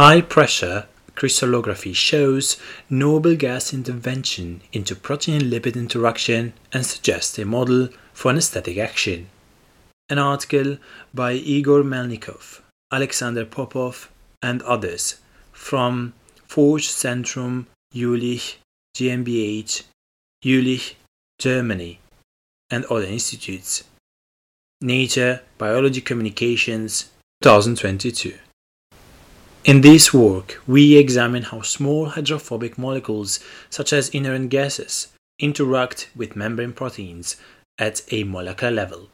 High pressure crystallography shows noble gas intervention into protein lipid interaction and suggests a model for anesthetic action. An article by Igor Melnikov, Alexander Popov, and others from Forschungszentrum Jülich GmbH, Jülich, Germany, and other institutes. Nature Biology Communications 2022. In this work, we examine how small hydrophobic molecules, such as inert gases, interact with membrane proteins at a molecular level.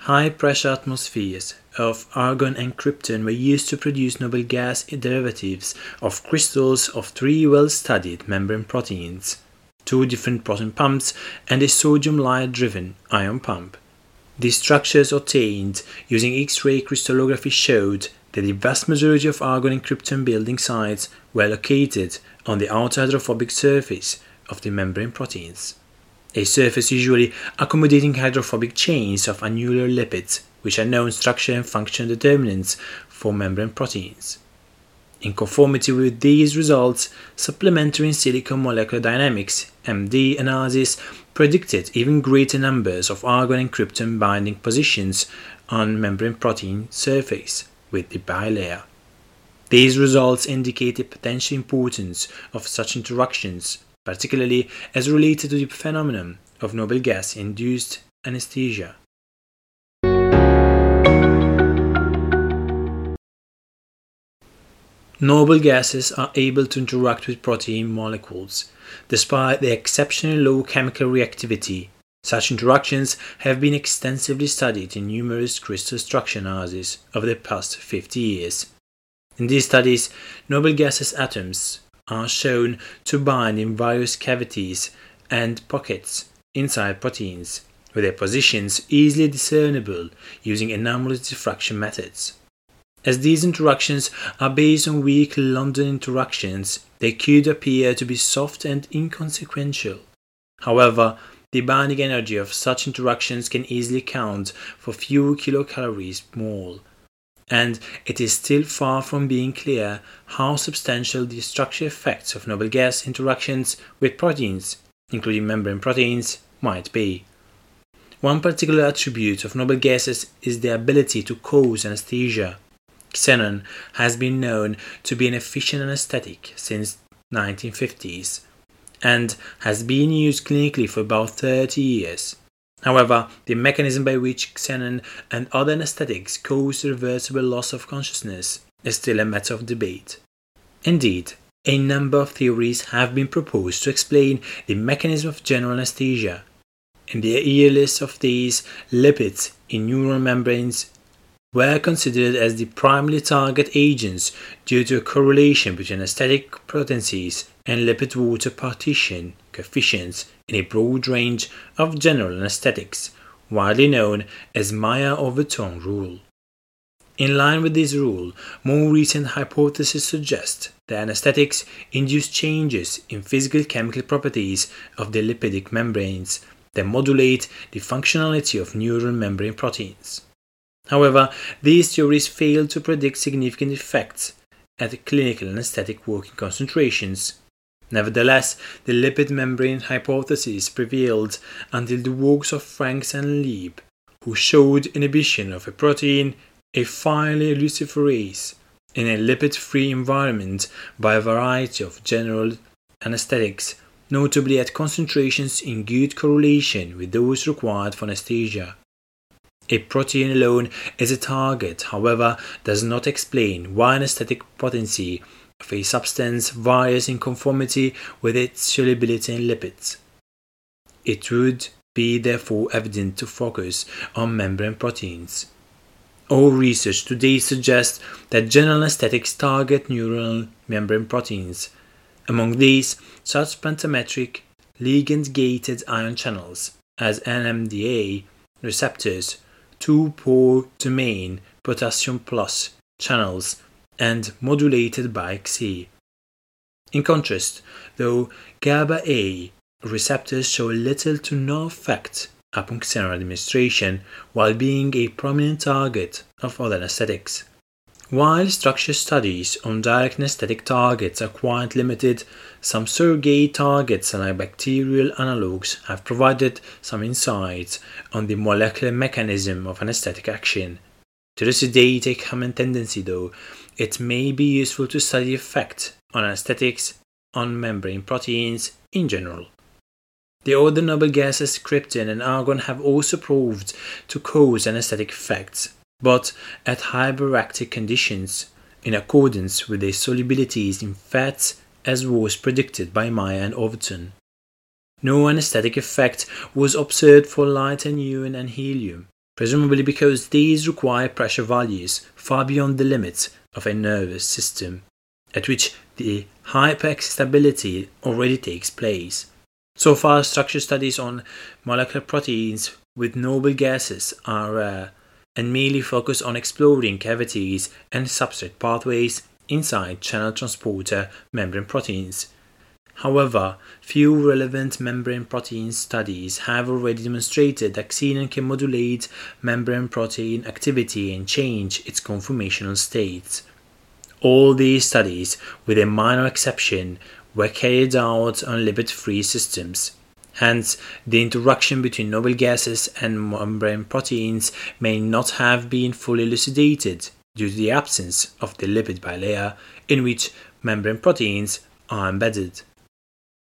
High pressure atmospheres of argon and krypton were used to produce noble gas derivatives of crystals of three well studied membrane proteins, two different proton pumps, and a sodium light driven ion pump. These structures obtained using X ray crystallography showed that the vast majority of argon and krypton binding sites were located on the outer hydrophobic surface of the membrane proteins. A surface usually accommodating hydrophobic chains of annular lipids, which are known structure and function determinants for membrane proteins. In conformity with these results, supplementary in silico molecular dynamics MD analysis predicted even greater numbers of argon and krypton binding positions on membrane protein surface with the bilayer. These results indicate the potential importance of such interactions, particularly as related to the phenomenon of noble gas induced anesthesia. Noble gases are able to interact with protein molecules, despite their exceptionally low chemical reactivity such interactions have been extensively studied in numerous crystal structure analyses over the past 50 years. In these studies, noble gases atoms are shown to bind in various cavities and pockets inside proteins, with their positions easily discernible using anomalous diffraction methods. As these interactions are based on weak London interactions, they could appear to be soft and inconsequential. However, the binding energy of such interactions can easily count for few kilocalories more, and it is still far from being clear how substantial the structural effects of noble gas interactions with proteins, including membrane proteins, might be. One particular attribute of noble gases is their ability to cause anesthesia. Xenon has been known to be an efficient anesthetic since 1950s and has been used clinically for about 30 years. However, the mechanism by which xenon and other anesthetics cause reversible loss of consciousness is still a matter of debate. Indeed, a number of theories have been proposed to explain the mechanism of general anesthesia. In the earliest of these, lipids in neural membranes were considered as the primary target agents due to a correlation between anesthetic potencies and lipid water partition coefficients in a broad range of general anesthetics, widely known as Meyer-Overton rule. In line with this rule, more recent hypotheses suggest that anesthetics induce changes in physical chemical properties of the lipidic membranes that modulate the functionality of neural membrane proteins. However, these theories fail to predict significant effects at clinical and anesthetic working concentrations. Nevertheless, the lipid membrane hypothesis prevailed until the works of Franks and Lieb, who showed inhibition of a protein, a firefly luciferase, in a lipid free environment by a variety of general anesthetics, notably at concentrations in good correlation with those required for anesthesia. A protein alone is a target, however, does not explain why anesthetic potency of a substance varies in conformity with its solubility in lipids. It would be therefore evident to focus on membrane proteins. All research today suggests that general anesthetics target neural membrane proteins. Among these, such pentameric ligand gated ion channels as NMDA receptors 2-pore domain potassium plus channels and modulated by Xi. In contrast, though GABA A receptors show little to no effect upon xenon administration while being a prominent target of other anesthetics. While structure studies on direct anesthetic targets are quite limited, some surrogate targets like bacterial analogues have provided some insights on the molecular mechanism of anesthetic action. To elucidate a common tendency, though, it may be useful to study effect on anesthetics on membrane proteins in general. The other noble gases krypton and argon have also proved to cause anesthetic effects, but at hyperbaric conditions in accordance with their solubilities in fats as was predicted by Meyer and Overton. No anesthetic effect was observed for light and urine and helium, presumably because these require pressure values far beyond the limits of a nervous system, at which the hyperexcitability already takes place. So far, structure studies on molecular proteins with noble gases are rare and merely focus on exploring cavities and substrate pathways inside channel transporter membrane proteins. However, few relevant membrane protein studies have already demonstrated that xenon can modulate membrane protein activity and change its conformational states. All these studies, with a minor exception, were carried out on lipid-free systems. Hence, the interaction between noble gases and membrane proteins may not have been fully elucidated due to the absence of the lipid bilayer in which membrane proteins are embedded.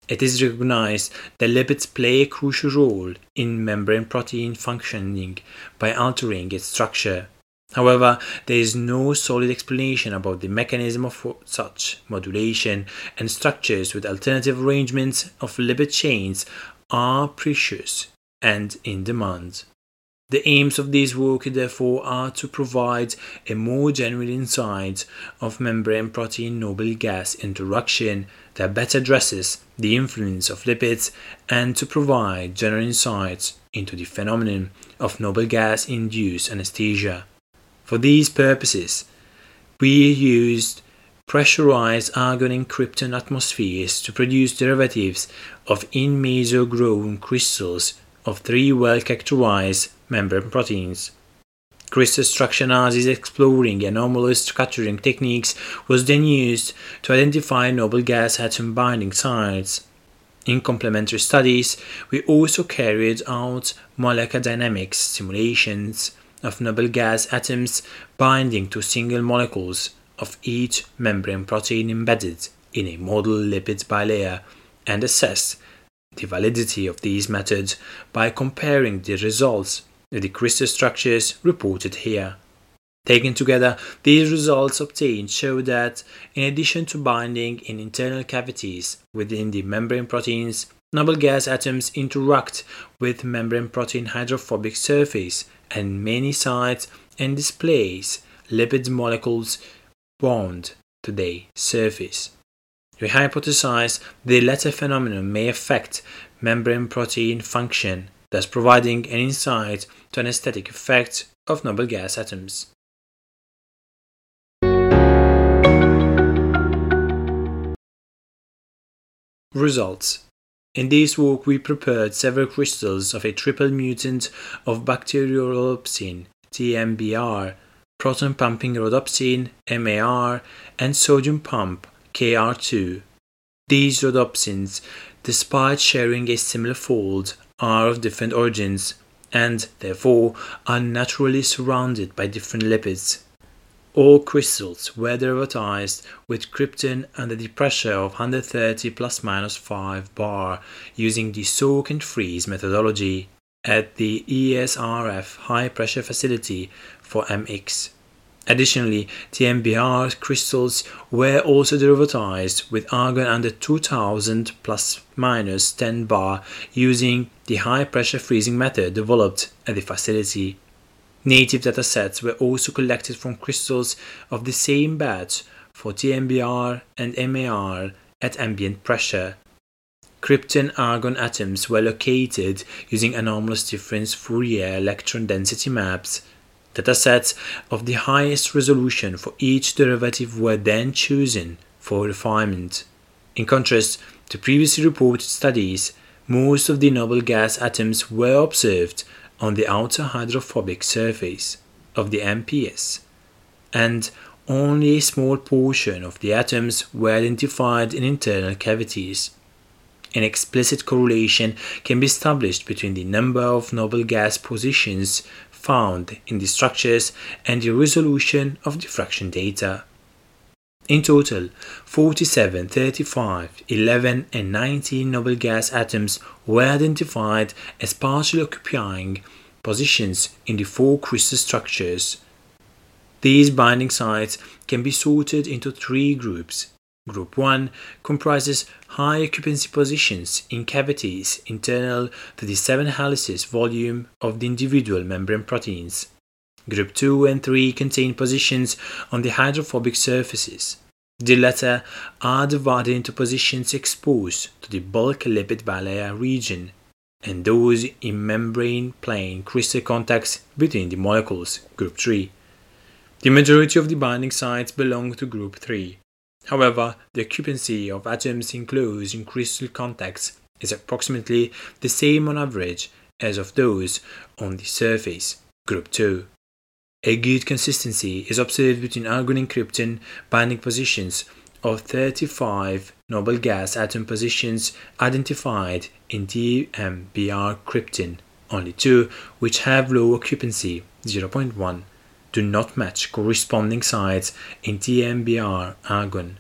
It is recognized that lipids play a crucial role in membrane protein functioning by altering its structure. However, there is no solid explanation about the mechanism of such modulation, and structures with alternative arrangements of lipid chains are precious and in demand. The aims of this work, therefore, are to provide a more general insight of membrane protein noble gas interaction that better addresses the influence of lipids and to provide general insights into the phenomenon of noble gas induced anesthesia. For these purposes, we used pressurized argon and krypton atmospheres to produce derivatives of in meso grown crystals of three well characterized membrane proteins. Crystal structure analysis exploring anomalous scattering techniques was then used to identify noble gas atom binding sites. In complementary studies, we also carried out molecular dynamics simulations of noble gas atoms binding to single molecules of each membrane protein embedded in a model lipid bilayer and assessed the validity of these methods by comparing the results with the crystal structures reported here. Taken together, these results obtained show that, in addition to binding in internal cavities within the membrane proteins, noble gas atoms interact with membrane protein hydrophobic surface and many sites and displace lipid molecules bond to their surface. We hypothesize the latter phenomenon may affect membrane protein function, thus providing an insight to anesthetic effect of noble gas atoms. Results in this work, we prepared several crystals of a triple mutant of bacteriorhodopsin, TMBR, proton pumping rhodopsin, MAR, and sodium pump, KR2. These rhodopsins, despite sharing a similar fold, are of different origins and, therefore, are naturally surrounded by different lipids. All crystals were derivatized with krypton under the pressure of 130 plus minus 5 bar using the soak and freeze methodology at the ESRF high pressure facility for MX. Additionally, TMBR crystals were also derivatized with argon under 2000 plus minus 10 bar using the high pressure freezing method developed at the facility. Native datasets were also collected from crystals of the same batch for TMBR and MAR at ambient pressure. Krypton argon atoms were located using anomalous difference Fourier electron density maps. Datasets of the highest resolution for each derivative were then chosen for refinement. In contrast to previously reported studies, most of the noble gas atoms were observed on the outer hydrophobic surface of the MPS, and only a small portion of the atoms were identified in internal cavities. An explicit correlation can be established between the number of noble gas positions found in the structures and the resolution of diffraction data. In total, 47, 35, 11, and 19 noble gas atoms were identified as partially occupying positions in the four crystal structures. These binding sites can be sorted into three groups Group 1 comprises high occupancy positions in cavities internal to the 7 helices volume of the individual membrane proteins. Group 2 and 3 contain positions on the hydrophobic surfaces. The latter are divided into positions exposed to the bulk lipid bilayer region and those in membrane plane crystal contacts between the molecules, group 3. The majority of the binding sites belong to group 3. However, the occupancy of atoms enclosed in crystal contacts is approximately the same on average as of those on the surface, group 2. A good consistency is observed between argon and krypton binding positions of 35 noble gas atom positions identified in TMBR krypton. Only two, which have low occupancy, 0.1, do not match corresponding sites in TMBR argon.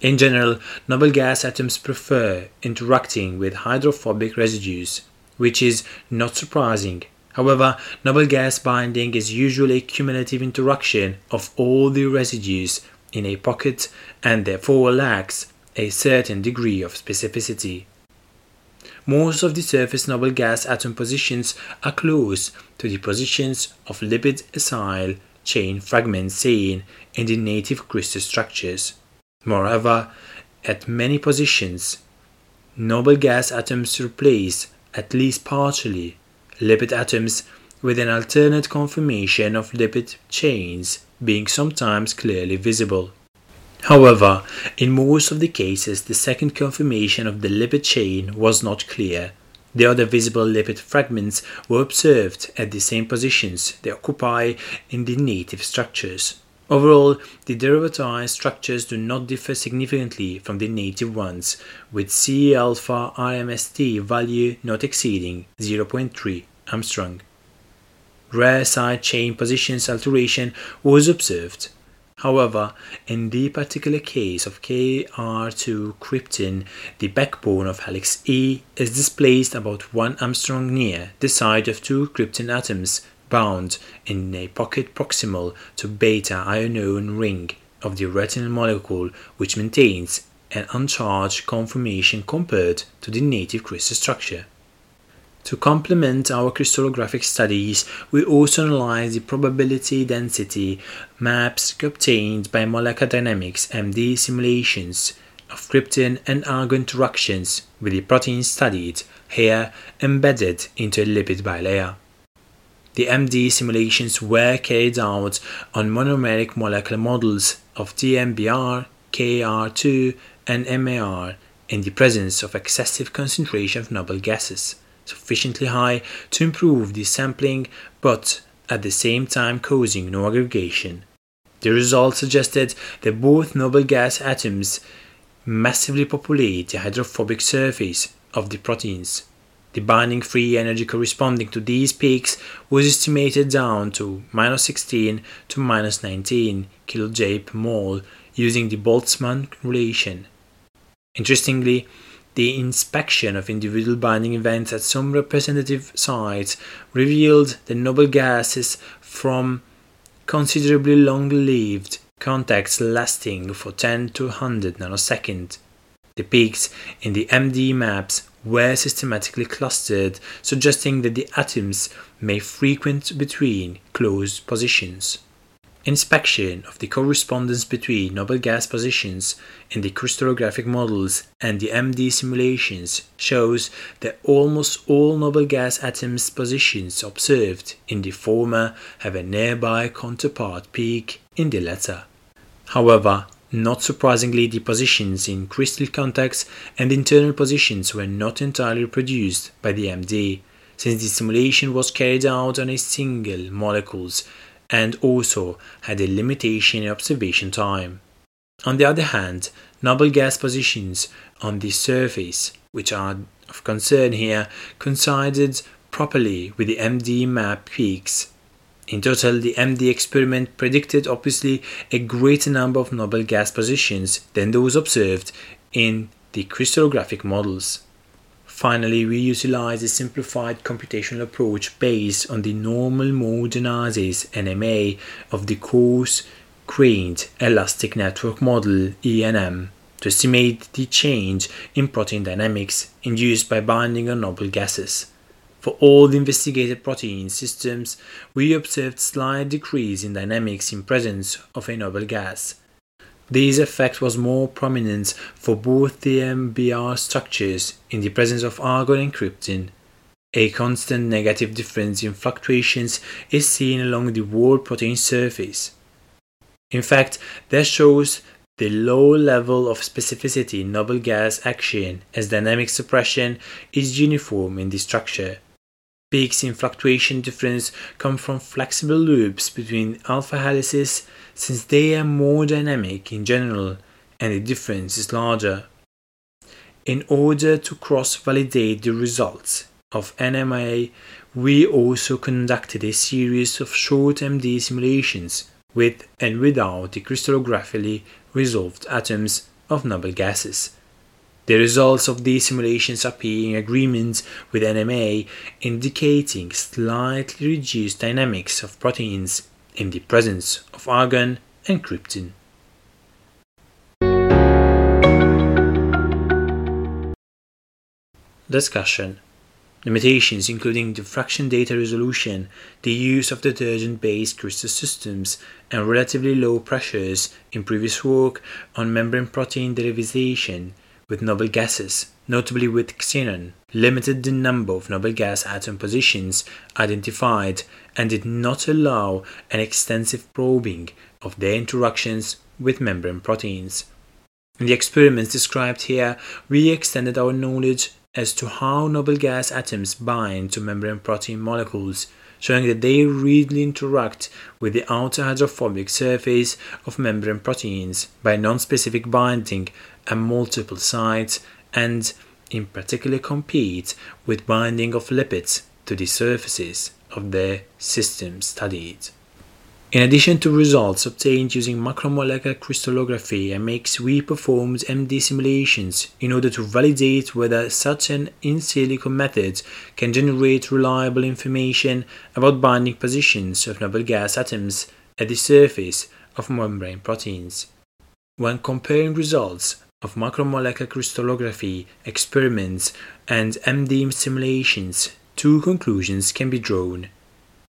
In general, noble gas atoms prefer interacting with hydrophobic residues, which is not surprising. However, noble gas binding is usually a cumulative interaction of all the residues in a pocket and therefore lacks a certain degree of specificity. Most of the surface noble gas atom positions are close to the positions of lipid acyl chain fragments seen in the native crystal structures. Moreover, at many positions, noble gas atoms replace, at least partially, lipid atoms with an alternate conformation of lipid chains being sometimes clearly visible. However, in most of the cases, the second conformation of the lipid chain was not clear. The other visible lipid fragments were observed at the same positions they occupy in the native structures. Overall, the derivatized structures do not differ significantly from the native ones, with C alpha RMSD value not exceeding 0.3 Ångström. Rare side chain positions alteration was observed. However, in the particular case of KR2 krypton, the backbone of helix E is displaced about 1 Ångström near the side of two krypton atoms bound in a pocket proximal to beta ionone ring of the retinal molecule which maintains an uncharged conformation compared to the native crystal structure. To complement our crystallographic studies, we also analyze the probability density maps obtained by molecular dynamics MD simulations of krypton and argon interactions with the protein studied, here embedded into a lipid bilayer. The MD simulations were carried out on monomeric molecular models of TMBR, KR2, and MAR in the presence of excessive concentration of noble gases, sufficiently high to improve the sampling but at the same time causing no aggregation. The results suggested that both noble gas atoms massively populate the hydrophobic surface of the proteins. The binding free energy corresponding to these peaks was estimated down to minus 16 to minus 19 kJ per mole using the Boltzmann relation. Interestingly, the inspection of individual binding events at some representative sites revealed that noble gases from considerably long-lived contacts lasting for 10 to 100 nanoseconds. The peaks in the MD maps were systematically clustered, suggesting that the atoms may frequent between closed positions. Inspection of the correspondence between noble gas positions in the crystallographic models and the MD simulations shows that almost all noble gas atoms positions observed in the former have a nearby counterpart peak in the latter. However, not surprisingly, the positions in crystal contacts and internal positions were not entirely reproduced by the MD, since the simulation was carried out on a single molecules and also had a limitation in observation time. On the other hand, noble gas positions on the surface, which are of concern here, coincided properly with the MD map peaks. In total, the MD experiment predicted obviously a greater number of noble gas positions than those observed in the crystallographic models. Finally, we utilize a simplified computational approach based on the normal mode analysis NMA of the coarse grained elastic network model ENM to estimate the change in protein dynamics induced by binding on noble gases. For all the investigated protein systems, we observed slight decrease in dynamics in presence of a noble gas. This effect was more prominent for both the MBR structures in the presence of argon and krypton. A constant negative difference in fluctuations is seen along the whole protein surface. In fact, that shows the low level of specificity in noble gas action as dynamic suppression is uniform in the structure. Peaks in fluctuation difference come from flexible loops between alpha helices since they are more dynamic in general and the difference is larger. In order to cross-validate the results of NMA, we also conducted a series of short MD simulations with and without the crystallographically resolved atoms of noble gases. The results of these simulations appear in agreement with NMA, indicating slightly reduced dynamics of proteins in the presence of argon and krypton. Discussion Limitations including diffraction data resolution, the use of detergent-based crystal systems, and relatively low pressures in previous work on membrane protein derivation with noble gases, notably with xenon, limited the number of noble gas atom positions identified and did not allow an extensive probing of their interactions with membrane proteins. In the experiments described here, we extended our knowledge as to how noble gas atoms bind to membrane protein molecules, showing that they readily interact with the outer hydrophobic surface of membrane proteins by non-specific binding at multiple sites and in particular compete with binding of lipids to the surfaces of the systems studied. In addition to results obtained using macromolecular crystallography we performed MD simulations in order to validate whether an in silico method can generate reliable information about binding positions of noble gas atoms at the surface of membrane proteins. When comparing results of macromolecular crystallography experiments and MD simulations, two conclusions can be drawn.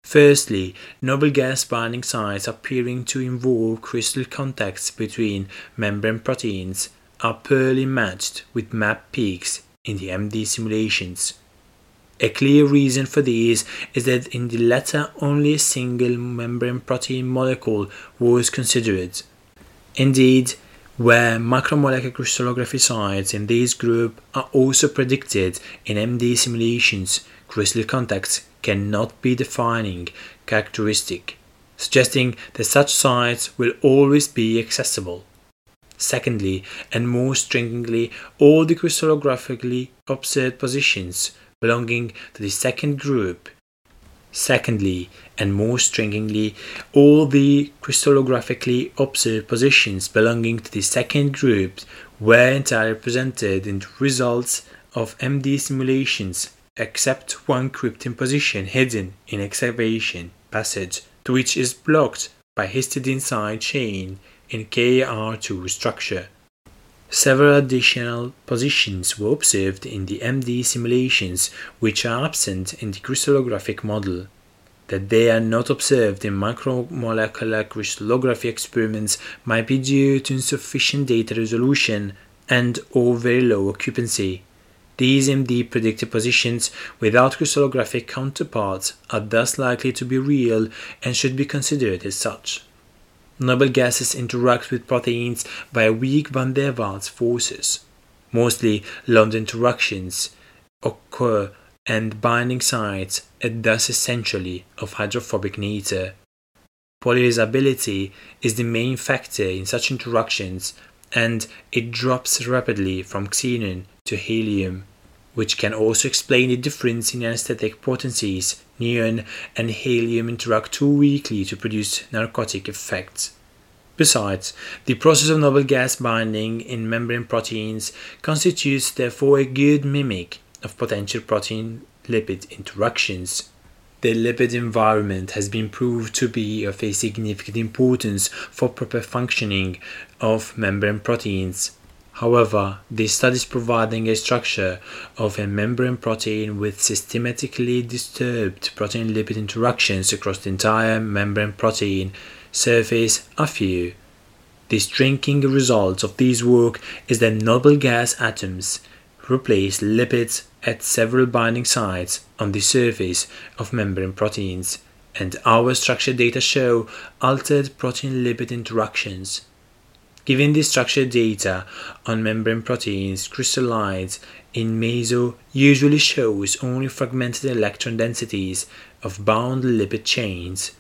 Firstly, noble gas binding sites appearing to involve crystal contacts between membrane proteins are poorly matched with map peaks in the MD simulations. A clear reason for this is that in the latter only a single membrane protein molecule was considered. Indeed, where macromolecular crystallography sites in this group are also predicted in MD simulations, crystal contacts cannot be defining characteristic, suggesting that such sites will always be accessible. Secondly, and more stringently, all the crystallographically observed positions belonging to the second group. Secondly, and more stringently, all the crystallographically observed positions belonging to the second group were entirely represented in the results of MD simulations except one krypton position hidden in excavation passage to which is blocked by histidine side chain in KR2 structure. Several additional positions were observed in the MD simulations which are absent in the crystallographic model. That they are not observed in macromolecular crystallography experiments might be due to insufficient data resolution and or very low occupancy. These MD predicted positions without crystallographic counterparts are thus likely to be real and should be considered as such. Noble gases interact with proteins via weak van der Waals forces. Mostly long interactions occur and binding sites are thus essentially of hydrophobic nature. Polarizability is the main factor in such interactions and it drops rapidly from xenon to helium, which can also explain the difference in anesthetic potencies. Neon and helium interact too weakly to produce narcotic effects. Besides, the process of noble gas binding in membrane proteins constitutes therefore a good mimic of potential protein lipid interactions. The lipid environment has been proved to be of a significant importance for proper functioning of membrane proteins. However, the studies providing a structure of a membrane protein with systematically disturbed protein lipid interactions across the entire membrane protein surface are few. The striking result of this work is that noble gas atoms replace lipids at several binding sites on the surface of membrane proteins, and our structure data show altered protein lipid interactions. Given the structure data on membrane proteins, crystallites in meso usually shows only fragmented electron densities of bound lipid chains.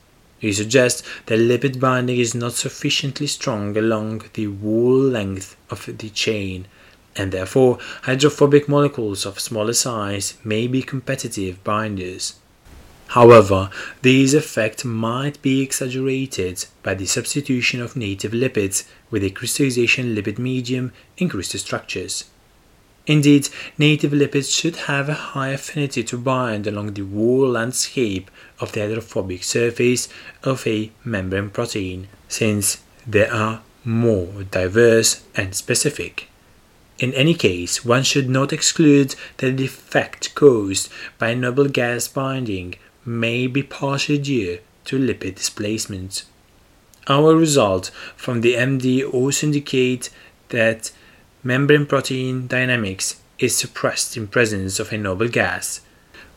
We suggest that lipid binding is not sufficiently strong along the whole length of the chain and therefore hydrophobic molecules of smaller size may be competitive binders. However, these effects might be exaggerated by the substitution of native lipids with a crystallization lipid medium in crystal structures. Indeed, native lipids should have a high affinity to bind along the whole landscape of the hydrophobic surface of a membrane protein, since they are more diverse and specific. In any case, one should not exclude that the effect caused by noble gas binding may be partially due to lipid displacement. Our results from the MD also indicate that membrane protein dynamics is suppressed in presence of a noble gas,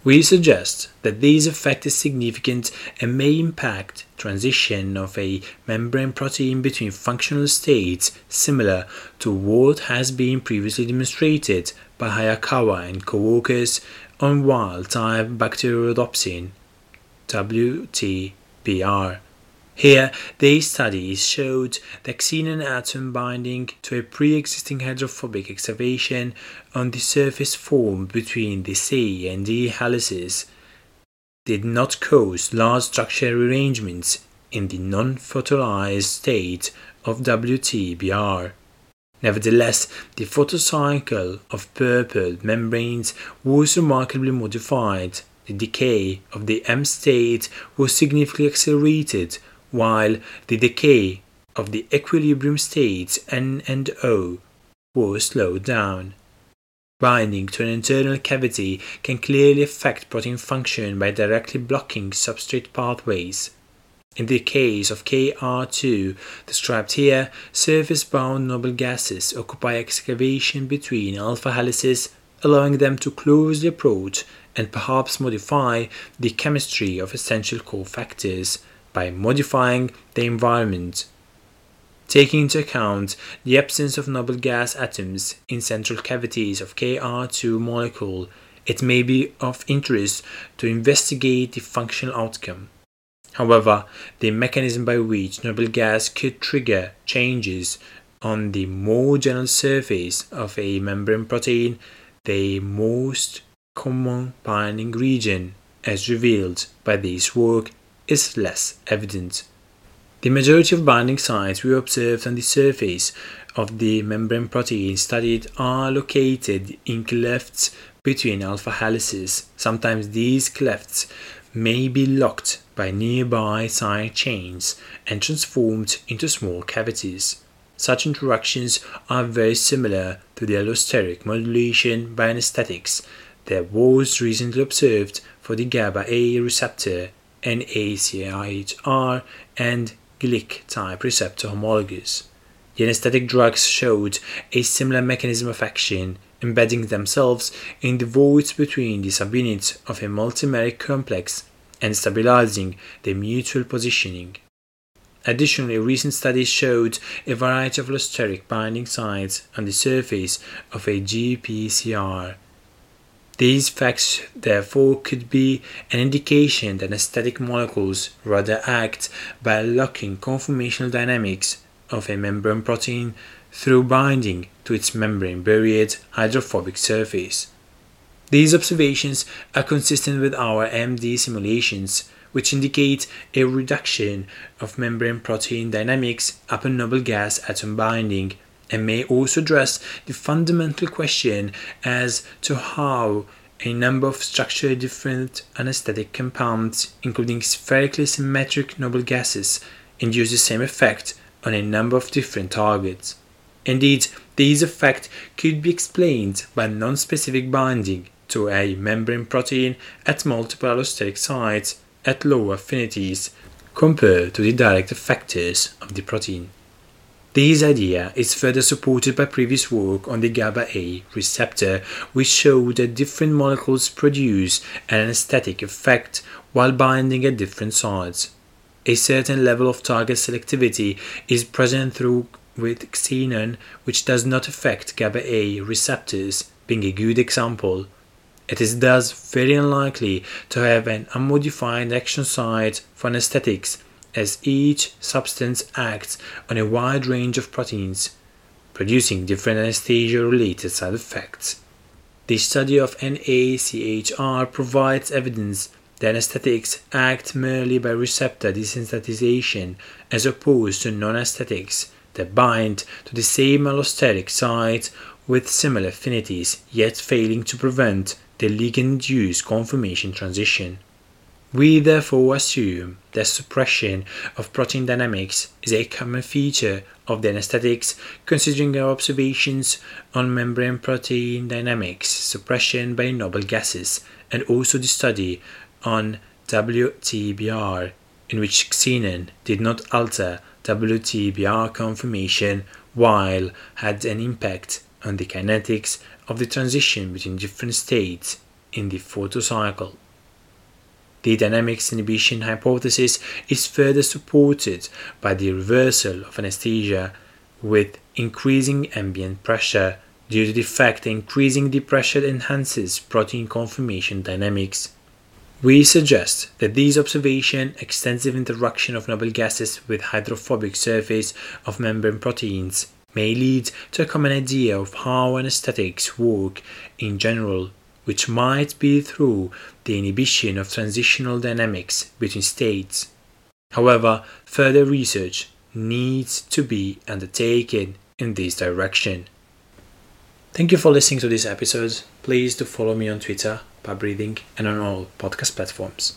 we suggest that this effect is significant and may impact transition of a membrane protein between functional states similar to what has been previously demonstrated by Hayakawa and co-workers on wild-type bacteriorhodopsin WTBR. Here, these studies showed the xenon atom binding to a pre-existing hydrophobic excavation on the surface formed between the C and D helices did not cause large structural rearrangements in the non-photolyzed state of WTBR. Nevertheless, the photocycle of purple membranes was remarkably modified. The decay of the M state was significantly accelerated while the decay of the equilibrium states N and O was slowed down. Binding to an internal cavity can clearly affect protein function by directly blocking substrate pathways. In the case of KR2, described here, surface-bound noble gases occupy excavation between alpha helices, allowing them to closely approach and perhaps modify the chemistry of essential cofactors by modifying the environment. Taking into account the absence of noble gas atoms in central cavities of Kr2 molecule, it may be of interest to investigate the functional outcome. However, the mechanism by which noble gas could trigger changes on the more general surface of a membrane protein, the most common binding region, as revealed by this work, is less evident. The majority of binding sites we observed on the surface of the membrane protein studied are located in clefts between alpha helices. Sometimes these clefts may be locked by nearby side chains and transformed into small cavities. Such interactions are very similar to the allosteric modulation by anesthetics that was recently observed for the GABA A receptor NACHR and GLIC type receptor homologous. The anesthetic drugs showed a similar mechanism of action, embedding themselves in the voids between the subunits of a multimeric complex and stabilizing their mutual positioning. Additionally, recent studies showed a variety of allosteric binding sites on the surface of a GPCR These facts, therefore, could be an indication that anesthetic molecules rather act by locking conformational dynamics of a membrane protein through binding to its membrane-buried hydrophobic surface. These observations are consistent with our MD simulations, which indicate a reduction of membrane protein dynamics upon noble gas atom binding and may also address the fundamental question as to how a number of structurally different anesthetic compounds, including spherically symmetric noble gases, induce the same effect on a number of different targets. Indeed, this effect could be explained by non-specific binding to a membrane protein at multiple allosteric sites at low affinities compared to the direct effectors of the protein. This idea is further supported by previous work on the GABA A receptor, which showed that different molecules produce an anesthetic effect while binding at different sites. A certain level of target selectivity is present through with xenon, which does not affect GABA A receptors, being a good example. It is thus very unlikely to have an unmodified action site for anesthetics as each substance acts on a wide range of proteins, producing different anesthesia-related side effects. The study of NACHR provides evidence that anesthetics act merely by receptor desensitization as opposed to non-anesthetics that bind to the same allosteric site with similar affinities yet failing to prevent the ligand-induced conformation transition. We therefore assume that suppression of protein dynamics is a common feature of the anesthetics, considering our observations on membrane protein dynamics suppression by noble gases, and also the study on WTBR, in which xenon did not alter WTBR conformation while had an impact on the kinetics of the transition between different states in the photocycle. The dynamics inhibition hypothesis is further supported by the reversal of anesthesia with increasing ambient pressure due to the fact that increasing the pressure enhances protein conformation dynamics. We suggest that these observations, extensive interaction of noble gases with hydrophobic surface of membrane proteins, may lead to a common idea of how anesthetics work in general which might be through the inhibition of transitional dynamics between states. However, further research needs to be undertaken in this direction. Thank you for listening to this episode. Please do follow me on Twitter, by breathing, and on all podcast platforms.